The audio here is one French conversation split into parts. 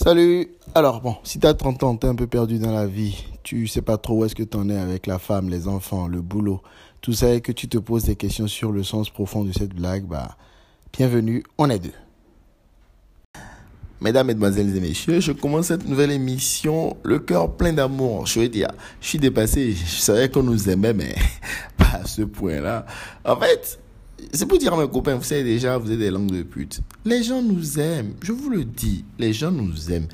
Salut. Alors bon, si t'as 30 ans, t'es un peu perdu dans la vie, tu sais pas trop où est-ce que t'en es avec la femme, les enfants, le boulot, tout ça et que tu te poses des questions sur le sens profond de cette blague, bah bienvenue, on est deux. Mesdames, Mesdemoiselles et Messieurs, je commence cette nouvelle émission, le cœur plein d'amour. Je veux dire, je suis dépassé, je savais qu'on nous aimait, mais pas à ce point-là. En fait, c'est pour dire à mes copains, vous savez déjà, vous êtes des langues de pute. Les gens nous aiment, je vous le dis, les gens nous aiment.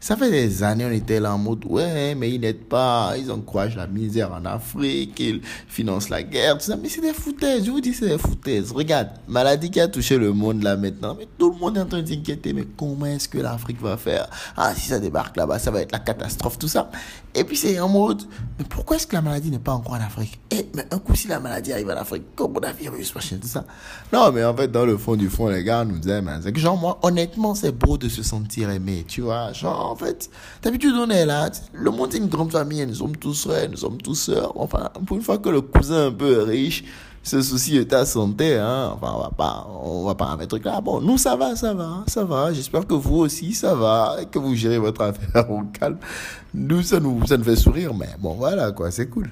Ça fait des années, on était là en mode, ouais, mais ils n'aident pas, ils encouragent la misère en Afrique, ils financent la guerre, tout ça. Mais c'est des foutaises, je vous dis, c'est des foutaises. Regarde, maladie qui a touché le monde là maintenant, mais tout le monde est en train de s'inquiéter, mais comment est-ce que l'Afrique va faire? Ah, si ça débarque là-bas, ça va être la catastrophe, tout ça. Et puis c'est en mode, mais pourquoi est-ce que la maladie n'est pas encore en Afrique? Eh, mais un coup, si la maladie arrive en Afrique, coronavirus, machin, tout ça. Non, mais en fait, dans le fond du fond, les gars nous aiment. Hein. C'est que genre, moi, honnêtement, c'est beau de se sentir aimé, tu vois. Genre, en fait, d'habitude, on est là. Le monde est une grande famille. Nous sommes tous frères, nous sommes tous sœurs. Enfin, pour une fois que le cousin un peu riche se soucie de ta santé, hein. Enfin, on va pas, on va pas mettre là. Bon, nous, ça va, ça va, ça va. J'espère que vous aussi, ça va, que vous gérez votre affaire au calme. Nous, ça nous, ça nous fait sourire, mais bon, voilà, quoi, c'est cool.